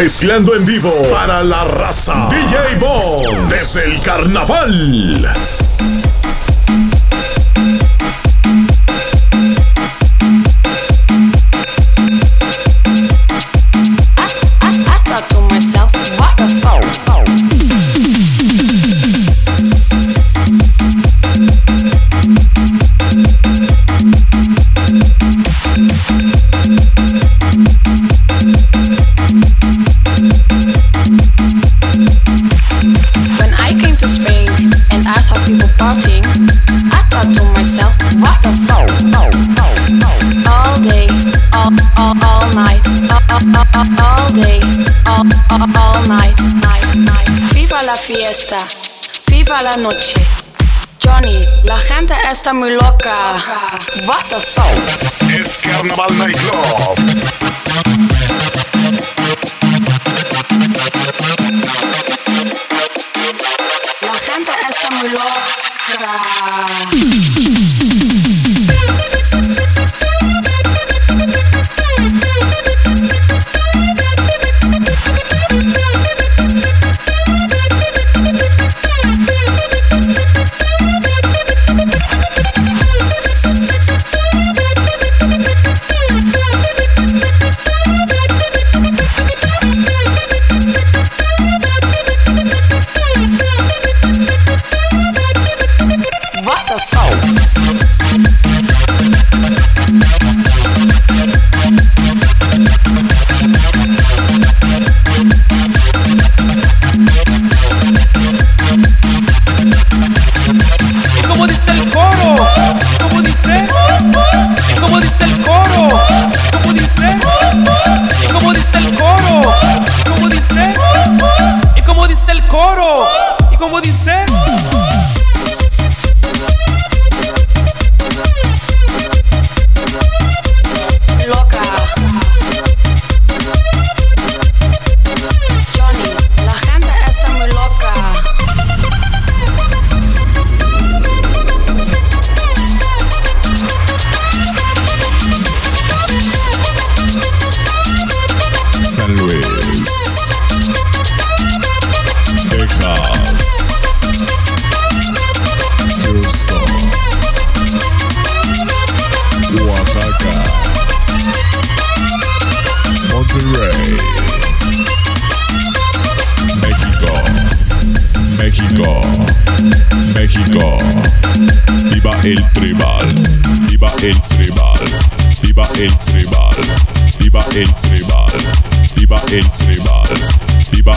Mezclando en vivo para la raza. DJ Bon desde el carnaval. Viva la noche. Johnny, la gente está muy loca. What the fuck? Es Carnaval Nightclub. La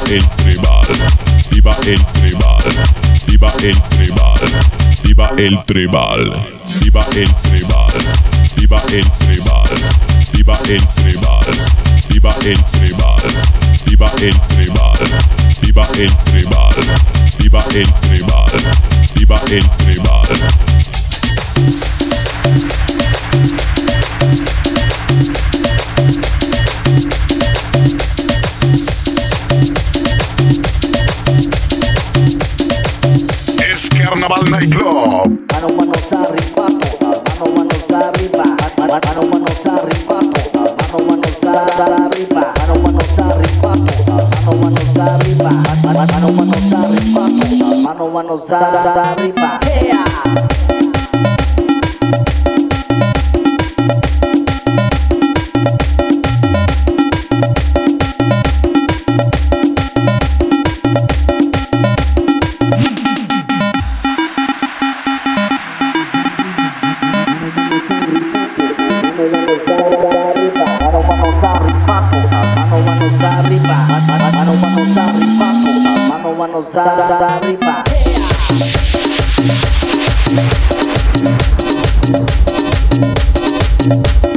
el tribal, viva el tribal, viva el tribal, viva el tribal, viva el tribal, viva el tribal, viva el tribal, viva el tribal, viva el tribal. lieber in Tribal. nos da, da, da rima. Yeah. Mano, manos arriba. Thank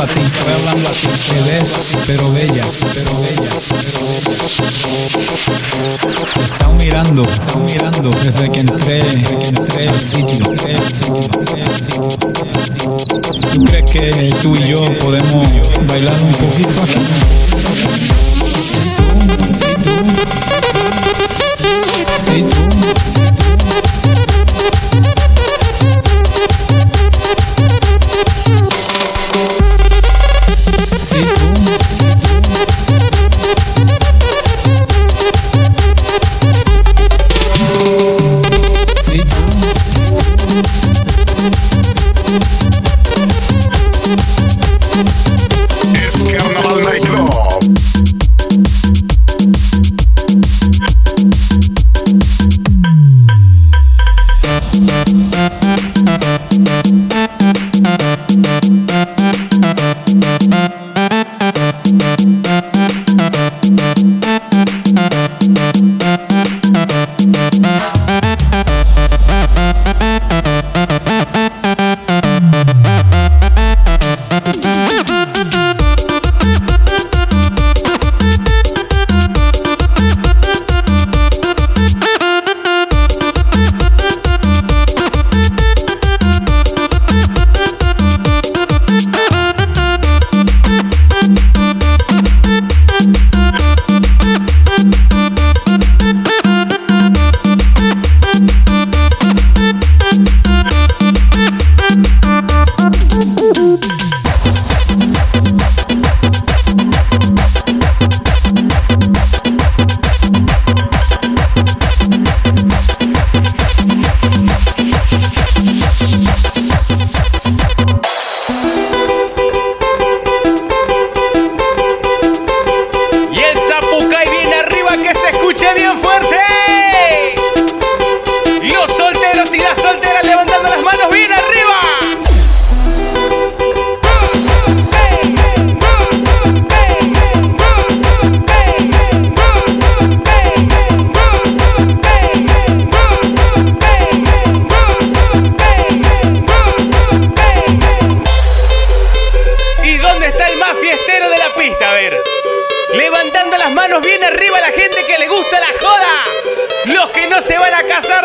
hablando a ti, estoy hablando a ti. Te ves, pero bella, pero bella, pero. Te están mirando, te mirando desde que entré, desde que entré al sitio, al sitio. ¿Tú crees que tú y yo podemos bailar un poquito aquí? Sí, tú, sí, tú, sí, tú.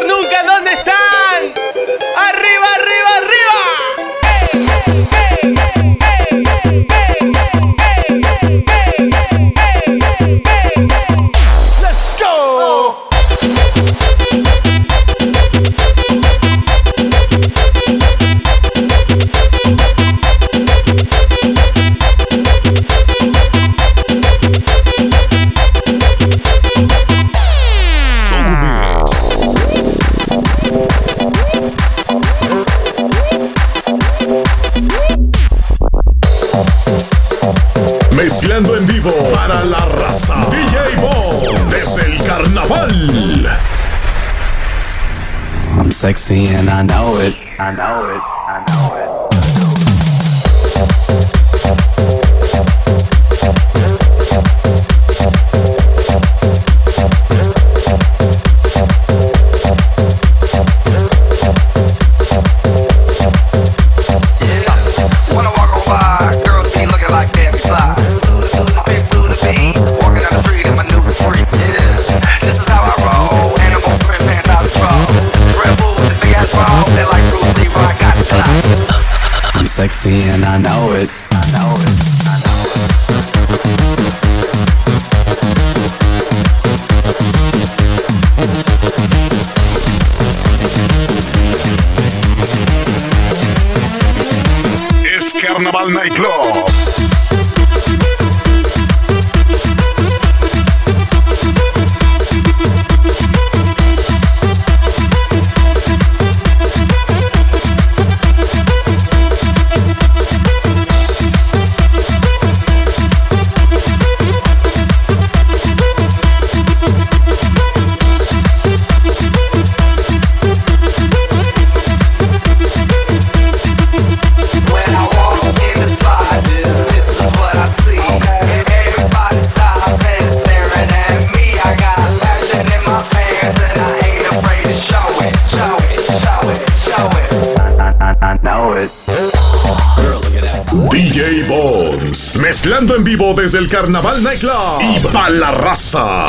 Nunca, ¿dónde están? Mezclando en vivo para la raza. DJ Bo desde el carnaval. I'm sexy and I know it. I know it. Sexy and I know it. I know it. Carnaval. When Mezclando en vivo desde el Carnaval Nightclub. Y pa' la raza.